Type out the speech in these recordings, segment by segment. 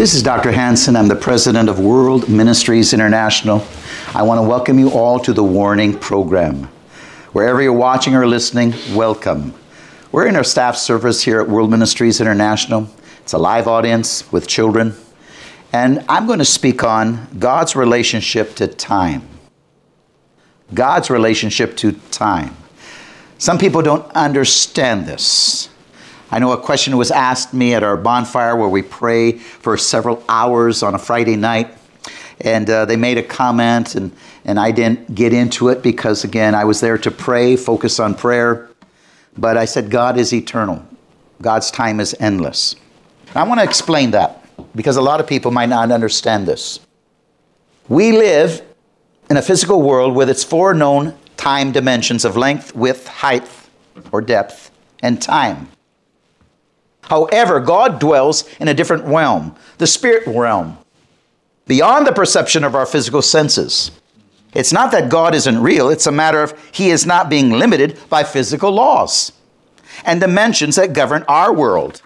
This is Dr. Hansen. I'm the president of World Ministries International. I want to welcome you all to the Warning Program. Wherever you're watching or listening, welcome. We're in our staff service here at World Ministries International. It's a live audience with children. And I'm going to speak on God's relationship to time. God's relationship to time. Some people don't understand this. I know a question was asked me at our bonfire where we pray for several hours on a Friday night. And uh, they made a comment, and, and I didn't get into it because, again, I was there to pray, focus on prayer. But I said, God is eternal, God's time is endless. I want to explain that because a lot of people might not understand this. We live in a physical world with its four known time dimensions of length, width, height, or depth, and time. However, God dwells in a different realm, the spirit realm, beyond the perception of our physical senses. It's not that God isn't real, it's a matter of He is not being limited by physical laws and dimensions that govern our world,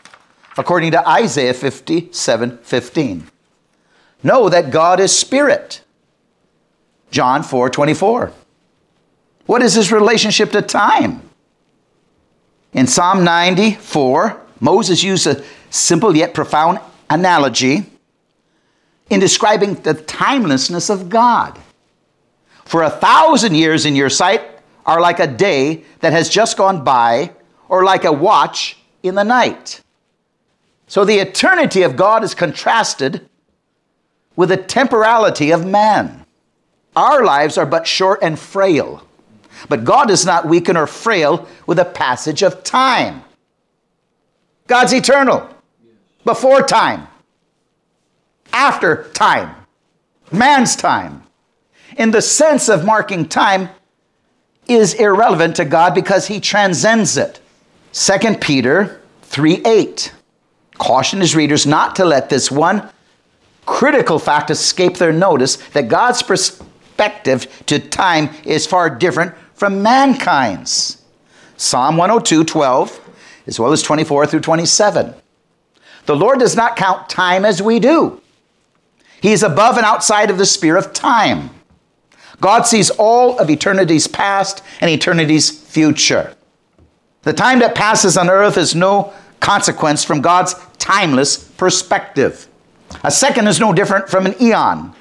according to Isaiah 57 15. Know that God is spirit. John 4 24. What is his relationship to time? In Psalm 94, Moses used a simple yet profound analogy in describing the timelessness of God. For a thousand years in your sight are like a day that has just gone by, or like a watch in the night. So the eternity of God is contrasted with the temporality of man. Our lives are but short and frail, but God is not weakened or frail with the passage of time. God's eternal, before time, after time, man's time in the sense of marking time is irrelevant to God because he transcends it. 2 Peter 3 8. Caution his readers not to let this one critical fact escape their notice that God's perspective to time is far different from mankind's. Psalm 102 12, as well as 24 through 27. The Lord does not count time as we do. He is above and outside of the sphere of time. God sees all of eternity's past and eternity's future. The time that passes on earth is no consequence from God's timeless perspective. A second is no different from an eon.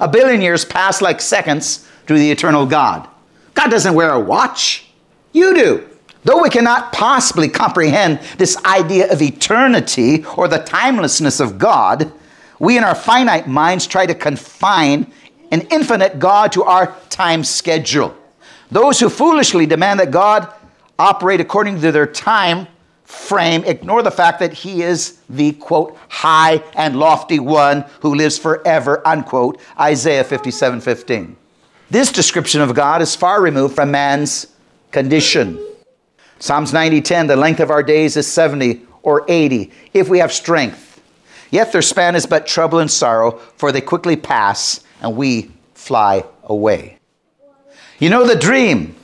A billion years pass like seconds to the eternal God. God doesn't wear a watch. You do. Though we cannot possibly comprehend this idea of eternity or the timelessness of God, we in our finite minds try to confine an infinite God to our time schedule. Those who foolishly demand that God operate according to their time frame ignore the fact that he is the quote high and lofty one who lives forever unquote isaiah 57 15 this description of god is far removed from man's condition psalms 90 10 the length of our days is 70 or 80 if we have strength yet their span is but trouble and sorrow for they quickly pass and we fly away. You know the dream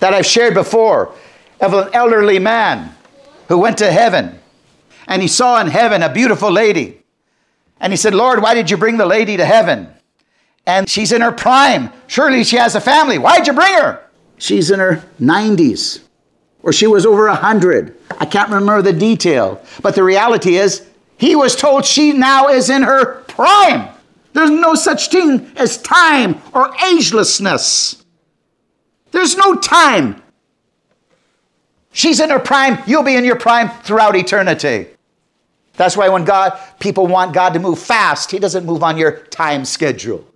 that I've shared before of an elderly man who went to heaven and he saw in heaven a beautiful lady. And he said, Lord, why did you bring the lady to heaven? And she's in her prime. Surely she has a family. Why'd you bring her? She's in her 90s or she was over 100. I can't remember the detail. But the reality is, he was told she now is in her prime. There's no such thing as time or agelessness. There's no time. She's in her prime, you'll be in your prime throughout eternity. That's why when God people want God to move fast, he doesn't move on your time schedule.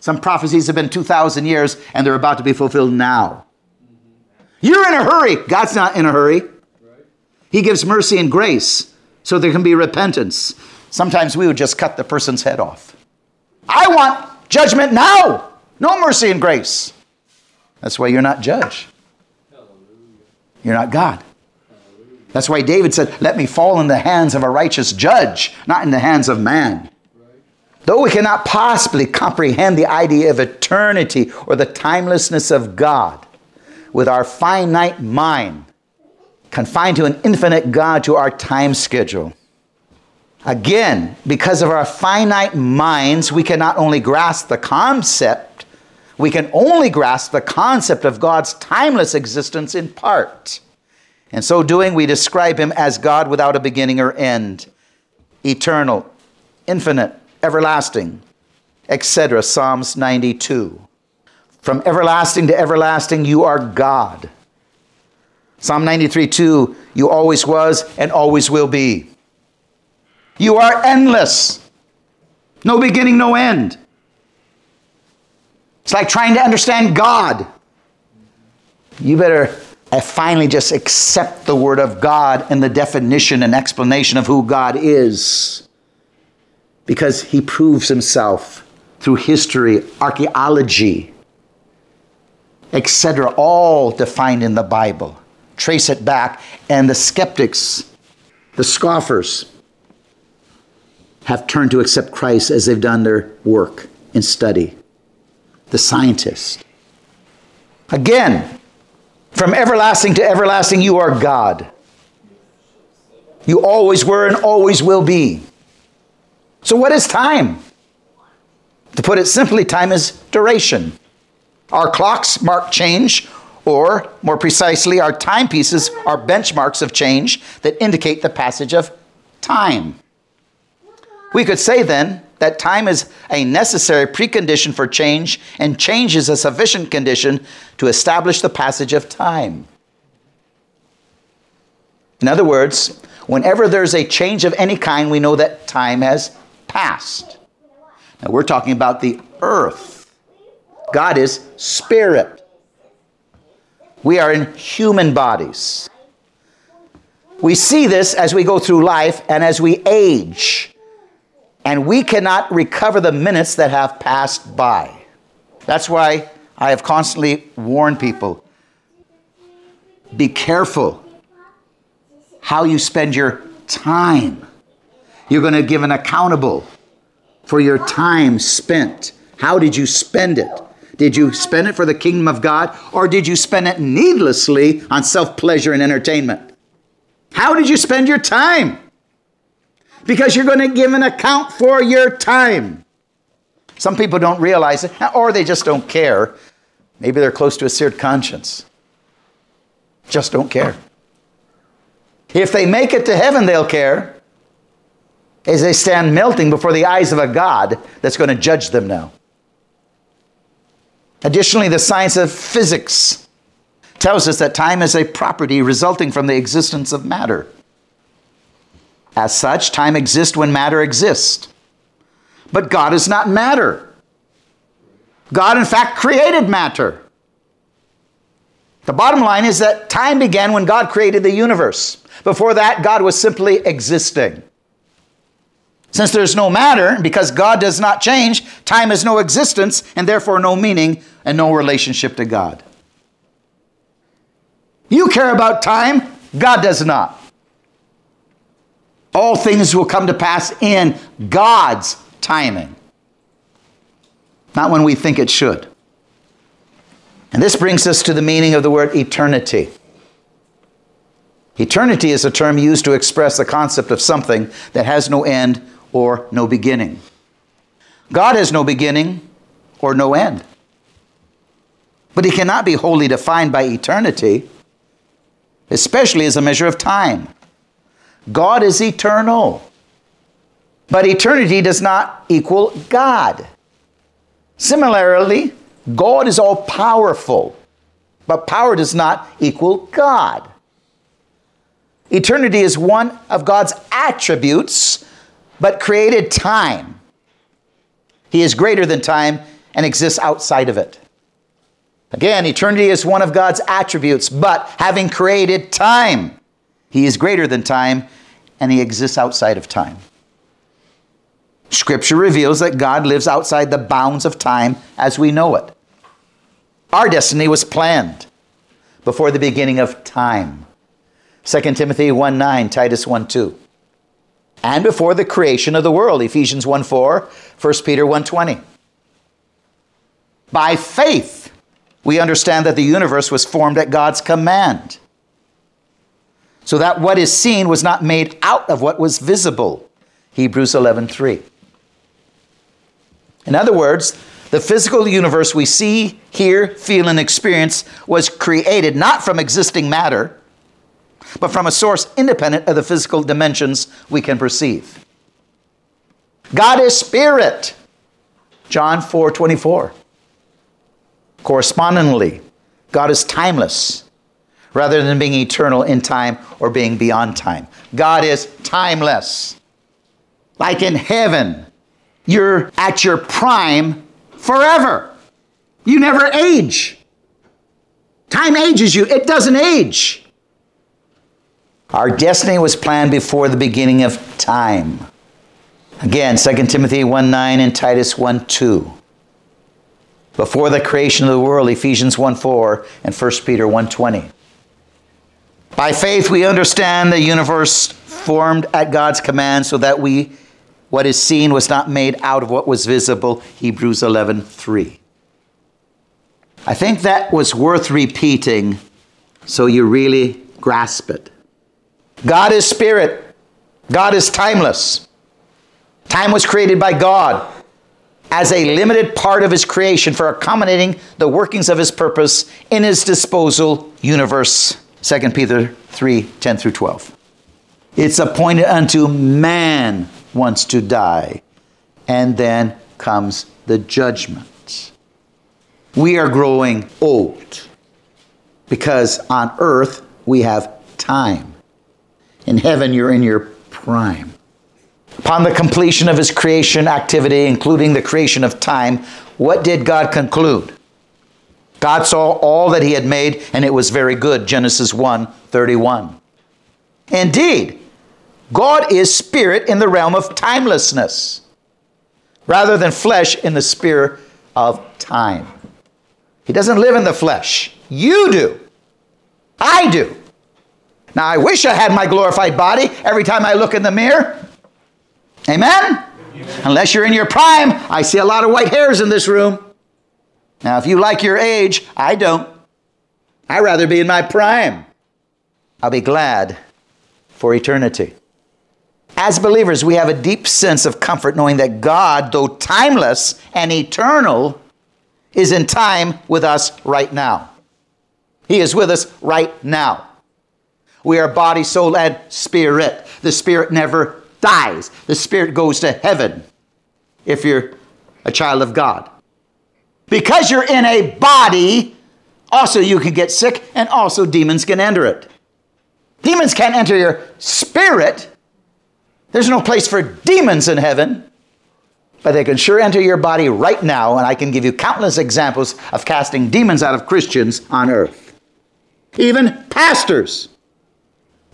Some prophecies have been 2000 years and they're about to be fulfilled now. You're in a hurry. God's not in a hurry. He gives mercy and grace so there can be repentance. Sometimes we would just cut the person's head off. I want judgment now. No mercy and grace. That's why you're not judge. You're not God. That's why David said, Let me fall in the hands of a righteous judge, not in the hands of man. Though we cannot possibly comprehend the idea of eternity or the timelessness of God with our finite mind, confined to an infinite God to our time schedule. Again, because of our finite minds, we can not only grasp the concept, we can only grasp the concept of God's timeless existence in part. In so doing, we describe him as God without a beginning or end, eternal, infinite, everlasting, etc. Psalms 92. From everlasting to everlasting, you are God. Psalm 93 2, you always was and always will be. You are endless. No beginning, no end. It's like trying to understand God. You better uh, finally just accept the Word of God and the definition and explanation of who God is. Because He proves Himself through history, archaeology, etc., all defined in the Bible. Trace it back, and the skeptics, the scoffers, have turned to accept Christ as they've done their work and study. The scientists. Again, from everlasting to everlasting, you are God. You always were and always will be. So, what is time? To put it simply, time is duration. Our clocks mark change, or more precisely, our timepieces are benchmarks of change that indicate the passage of time. We could say then that time is a necessary precondition for change, and change is a sufficient condition to establish the passage of time. In other words, whenever there's a change of any kind, we know that time has passed. Now, we're talking about the earth. God is spirit. We are in human bodies. We see this as we go through life and as we age and we cannot recover the minutes that have passed by. That's why I have constantly warned people be careful how you spend your time. You're going to give an accountable for your time spent. How did you spend it? Did you spend it for the kingdom of God or did you spend it needlessly on self pleasure and entertainment? How did you spend your time? because you're going to give an account for your time. Some people don't realize it, or they just don't care. Maybe they're close to a seared conscience. Just don't care. If they make it to heaven, they'll care as they stand melting before the eyes of a God that's going to judge them now. Additionally, the science of physics tells us that time is a property resulting from the existence of matter. As such, time exists when matter exists. But God is not matter. God, in fact, created matter. The bottom line is that time began when God created the universe. Before that, God was simply existing. Since there's no matter, because God does not change, time has no existence and therefore no meaning and no relationship to God. You care about time, God does not. All things will come to pass in God's timing, not when we think it should. And this brings us to the meaning of the word eternity. Eternity is a term used to express the concept of something that has no end or no beginning. God has no beginning or no end. But he cannot be wholly defined by eternity especially as a measure of time. God is eternal, but eternity does not equal God. Similarly, God is all powerful, but power does not equal God. Eternity is one of God's attributes, but created time. He is greater than time and exists outside of it. Again, eternity is one of God's attributes, but having created time, He is greater than time and He exists outside of time. Scripture reveals that God lives outside the bounds of time as we know it. Our destiny was planned before the beginning of time. 2 Timothy 1 9, Titus 1 2. And before the creation of the world, Ephesians 1 4, 1 Peter 1 20. By faith, we understand that the universe was formed at God's command, so that what is seen was not made out of what was visible. Hebrews 11 3. In other words, the physical universe we see, hear, feel, and experience was created not from existing matter, but from a source independent of the physical dimensions we can perceive. God is spirit. John 4 24. Correspondingly, God is timeless rather than being eternal in time or being beyond time. God is timeless. Like in heaven, you're at your prime forever. You never age. Time ages you, it doesn't age. Our destiny was planned before the beginning of time. Again, 2 Timothy 1 9 and Titus 1 2 before the creation of the world ephesians 1 4 and 1 peter 1 20 by faith we understand the universe formed at god's command so that we what is seen was not made out of what was visible hebrews 11 3 i think that was worth repeating so you really grasp it god is spirit. God is timeless. Time was created by god as a limited part of his creation for accommodating the workings of his purpose in his disposal universe. 2 peter 3 10 through 12 it's appointed unto man once to die and then comes the judgment. We are growing old because on earth we have time in heaven you're in your prime Upon the completion of his creation activity, including the creation of time, what did God conclude? God saw all that he had made, and it was very good. Genesis 1 31. Indeed, God is spirit in the realm of timelessness, rather than flesh in the sphere of time. He doesn't live in the flesh. You do. I do. Now, I wish I had my glorified body every time I look in the mirror. Amen? Unless you're in your prime, I see a lot of white hairs in this room. Now, if you like your age, I don't. I'd rather be in my prime. I'll be glad for eternity. As believers, we have a deep sense of comfort knowing that God, though timeless and eternal, is in time with us right now. He is with us right now. We are body, soul, and spirit. The spirit never dies. The spirit goes to heaven if you're a child of God. Because you're in a body, also you can get sick and also demons can enter it. Demons can't enter your spirit. There's no place for demons in heaven, but they can sure enter your body right now, and I can give you countless examples of casting demons out of Christians on earth. Even pastors,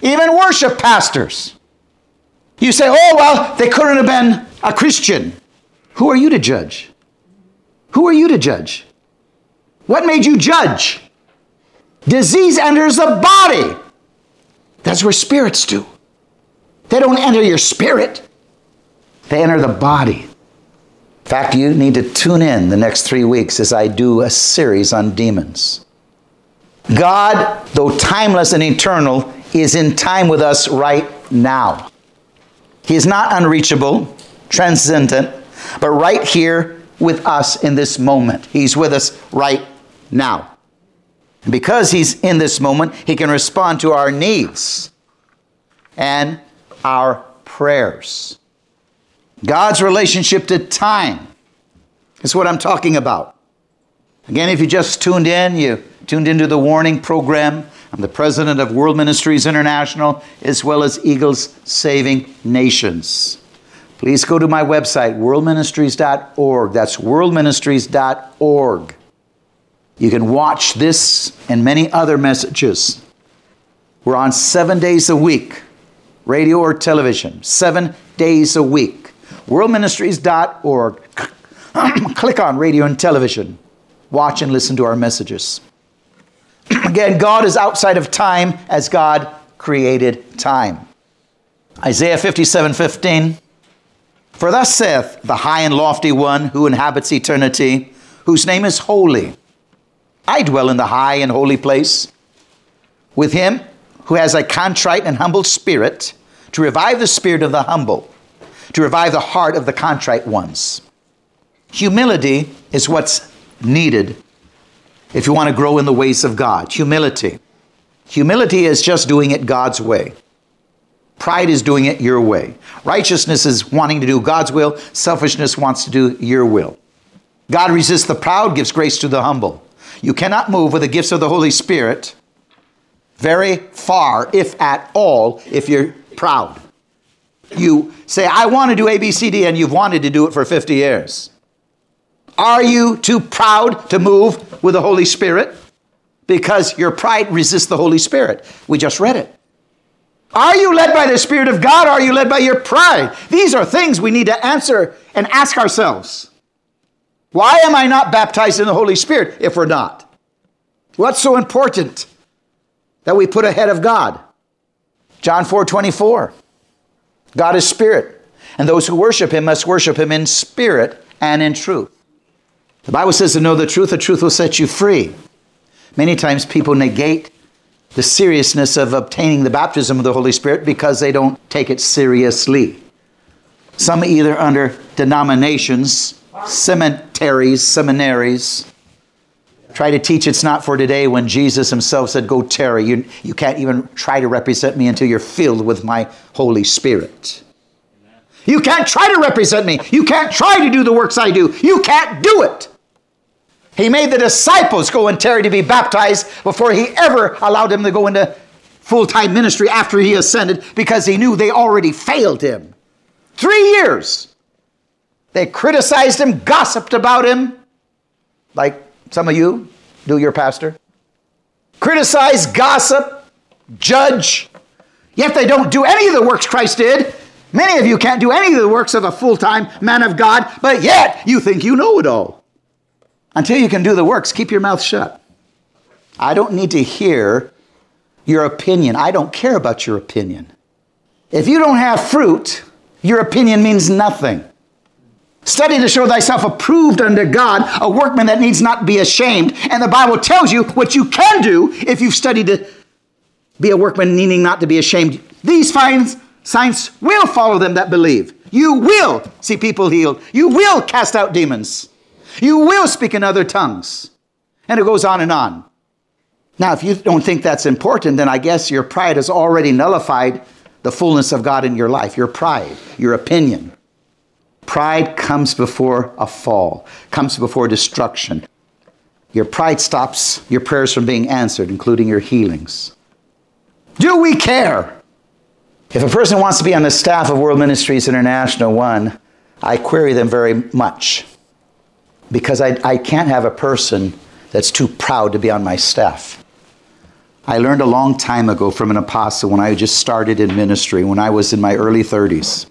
even worship pastors you say, oh, well, they couldn't have been a Christian. Who are you to judge? Who are you to judge? What made you judge? Disease enters the body. That's where spirits do. They don't enter your spirit, they enter the body. In fact, you need to tune in the next three weeks as I do a series on demons. God, though timeless and eternal, is in time with us right now. He is not unreachable, transcendent, but right here with us in this moment. He's with us right now. And because He's in this moment, He can respond to our needs and our prayers. God's relationship to time is what I'm talking about. Again, if you just tuned in, you tuned into the warning program. I'm the president of World Ministries International as well as Eagles Saving Nations. Please go to my website, worldministries.org. That's worldministries.org. You can watch this and many other messages. We're on seven days a week, radio or television, seven days a week. Worldministries.org. Click on radio and television. Watch and listen to our messages. Again, God is outside of time as God created time. Isaiah 57 15. For thus saith the high and lofty one who inhabits eternity, whose name is holy. I dwell in the high and holy place with him who has a contrite and humble spirit, to revive the spirit of the humble, to revive the heart of the contrite ones. Humility is what's needed if you want to grow in the ways of God. Humility. Humility is just doing it God's way. Pride is doing it your way. Righteousness is wanting to do God's will. Selfishness wants to do your will. God resists the proud, gives grace to the humble. You cannot move with the gifts of the Holy Spirit very far, if at all, if you're proud. You say, I want to do ABCD, and you've wanted to do it for 50 years. Are you too proud to move with the Holy Spirit? Because your pride resists the Holy Spirit. We just read it. Are you led by the Spirit of God? Are you led by your pride? These are things we need to answer and ask ourselves. Why am I not baptized in the Holy Spirit if we're not? What's so important that we put ahead of God? John 4 24. God is spirit, and those who worship him must worship him in spirit and in truth. The Bible says to know the truth, the truth will set you free. Many times people negate the seriousness of obtaining the baptism of the Holy Spirit because they don't take it seriously. Some either under denominations, cemeteries, seminaries, try to teach it's not for today when Jesus himself said, Go tarry. You, you can't even try to represent me until you're filled with my Holy Spirit. You can't try to represent me. You can't try to do the works I do. You can't do it. He made the disciples go and tarry to be baptized before he ever allowed them to go into full time ministry after he ascended because he knew they already failed him. Three years. They criticized him, gossiped about him, like some of you do your pastor. Criticize, gossip, judge. Yet they don't do any of the works Christ did. Many of you can't do any of the works of a full time man of God, but yet you think you know it all. Until you can do the works, keep your mouth shut. I don't need to hear your opinion. I don't care about your opinion. If you don't have fruit, your opinion means nothing. Study to show thyself approved unto God, a workman that needs not be ashamed. And the Bible tells you what you can do if you've studied to be a workman needing not to be ashamed. These signs, signs will follow them that believe. You will see people healed. You will cast out demons. You will speak in other tongues. And it goes on and on. Now, if you don't think that's important, then I guess your pride has already nullified the fullness of God in your life. Your pride, your opinion. Pride comes before a fall, comes before destruction. Your pride stops your prayers from being answered, including your healings. Do we care? If a person wants to be on the staff of World Ministries International, one, I query them very much because I, I can't have a person that's too proud to be on my staff. I learned a long time ago from an apostle when I just started in ministry, when I was in my early 30s.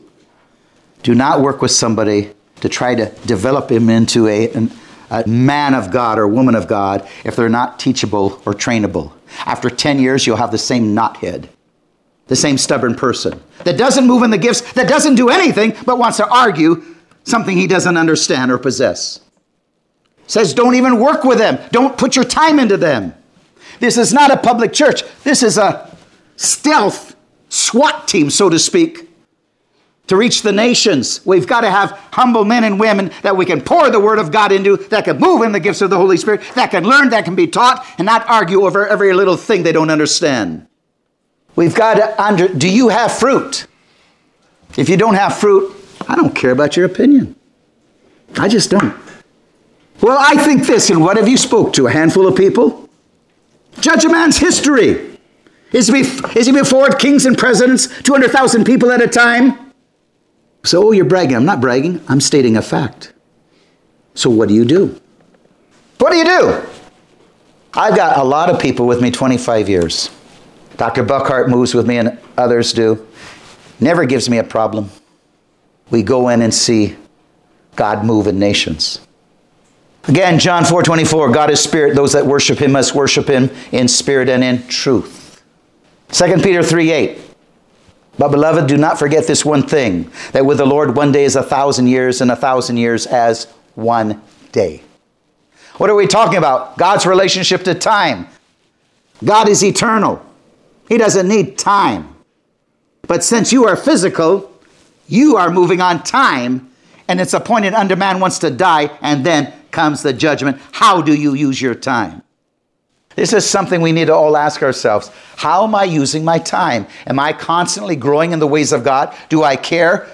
Do not work with somebody to try to develop him into a, an, a man of God or woman of God if they're not teachable or trainable. After 10 years, you'll have the same knothead, the same stubborn person that doesn't move in the gifts, that doesn't do anything, but wants to argue something he doesn't understand or possess says don't even work with them. Don't put your time into them. This is not a public church. This is a stealth SWAT team, so to speak, to reach the nations. We've got to have humble men and women that we can pour the Word of God into, that can move in the gifts of the Holy Spirit, that can learn, that can be taught, and not argue over every little thing they don't understand. We've got to under. Do you have fruit? If you don't have fruit, I don't care about your opinion. I just don't. Well, I think this, and what have you spoke to? A handful of people? Judge a man's history. Is he, is he before kings and presidents, 200,000 people at a time? So, oh, you're bragging. I'm not bragging, I'm stating a fact. So, what do you do? What do you do? I've got a lot of people with me 25 years. Dr. Buckhart moves with me, and others do. Never gives me a problem. We go in and see God move in nations. Again, John 4 24, God is spirit. Those that worship him must worship him in spirit and in truth. 2 Peter 3 8. But beloved, do not forget this one thing that with the Lord one day is a thousand years, and a thousand years as one day. What are we talking about? God's relationship to time. God is eternal, He doesn't need time. But since you are physical, you are moving on time, and it's appointed unto man wants to die, and then comes the judgment. How do you use your time? This is something we need to all ask ourselves. How am I using my time? Am I constantly growing in the ways of God? Do I care?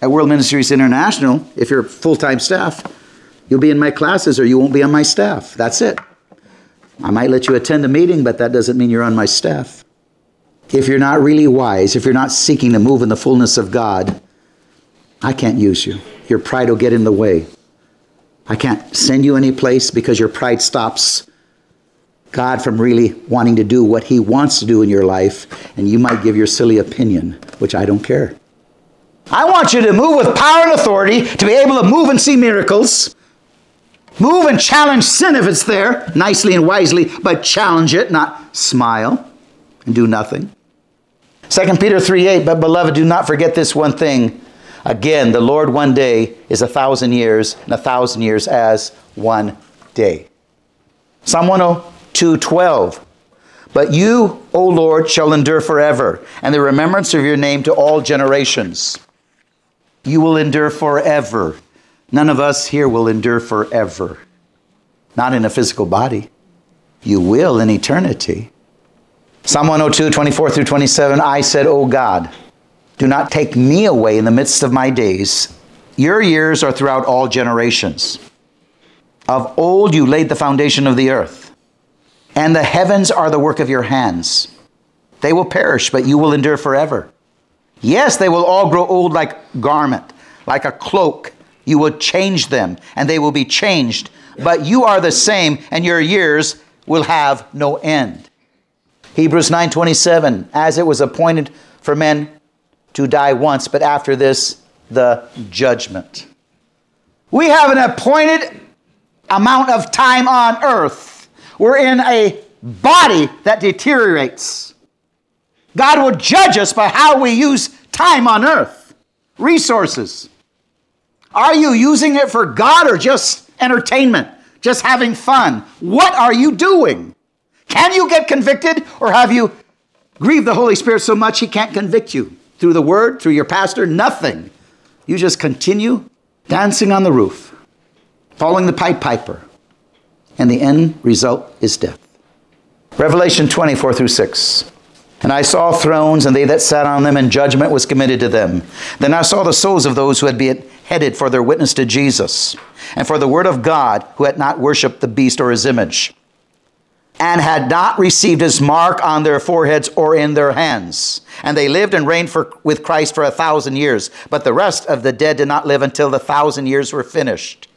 At World Ministries International, if you're full time staff, you'll be in my classes or you won't be on my staff. That's it. I might let you attend a meeting, but that doesn't mean you're on my staff. If you're not really wise, if you're not seeking to move in the fullness of God, I can't use you. Your pride will get in the way. I can't send you any place because your pride stops God from really wanting to do what He wants to do in your life, and you might give your silly opinion, which I don't care. I want you to move with power and authority to be able to move and see miracles. Move and challenge sin if it's there, nicely and wisely, but challenge it, not smile and do nothing. 2 Peter 3 8, but beloved, do not forget this one thing. Again, the Lord one day is a thousand years, and a thousand years as one day. Psalm 102 12. But you, O Lord, shall endure forever, and the remembrance of your name to all generations. You will endure forever. None of us here will endure forever. Not in a physical body. You will in eternity. Psalm 102, 24 through 27 I said, O God, do not take me away in the midst of my days. Your years are throughout all generations. Of old you laid the foundation of the earth, and the heavens are the work of your hands. They will perish, but you will endure forever. Yes, they will all grow old like garment, like a cloak. You will change them, and they will be changed. But you are the same, and your years will have no end. Hebrews 9:27 As it was appointed for men to die once, but after this, the judgment. We have an appointed amount of time on earth. We're in a body that deteriorates. God will judge us by how we use time on earth, resources. Are you using it for God or just entertainment, just having fun? What are you doing? Can you get convicted or have you grieved the Holy Spirit so much he can't convict you? Through the word, through your pastor, nothing. You just continue dancing on the roof, following the pipe piper, and the end result is death. Revelation 24 through 6. And I saw thrones, and they that sat on them, and judgment was committed to them. Then I saw the souls of those who had been headed for their witness to Jesus, and for the word of God, who had not worshipped the beast or his image and had not received his mark on their foreheads or in their hands. And they lived and reigned for, with Christ for a thousand years. But the rest of the dead did not live until the thousand years were finished.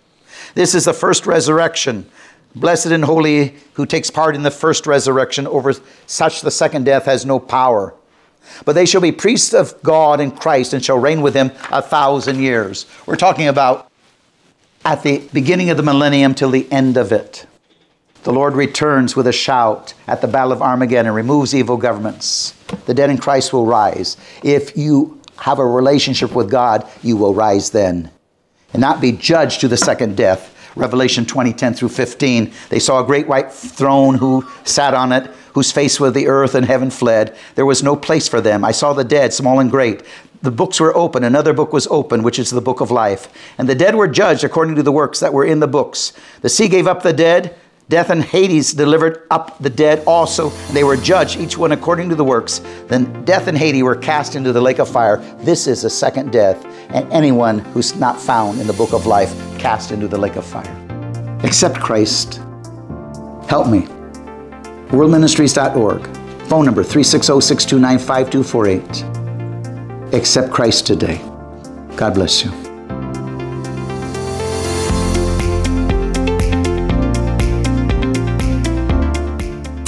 This is the first resurrection. Blessed and holy who takes part in the first resurrection, over such the second death has no power. But they shall be priests of God and Christ and shall reign with him a thousand years. We're talking about at the beginning of the millennium till the end of it. The Lord returns with a shout at the Battle of Armageddon and removes evil governments. The dead in Christ will rise. If you have a relationship with God, you will rise then and not be judged to the second death. Revelation 20, 10 through 15. They saw a great white throne who sat on it, whose face was the earth and heaven fled. There was no place for them. I saw the dead, small and great, the books were open, another book was open, which is the book of life. And the dead were judged according to the works that were in the books. The sea gave up the dead, death and Hades delivered up the dead also. They were judged, each one according to the works. Then death and Hades were cast into the lake of fire. This is the second death, and anyone who's not found in the book of life cast into the lake of fire. Accept Christ. Help me. WorldMinistries.org. Phone number 360 629 5248 accept Christ today. God bless you.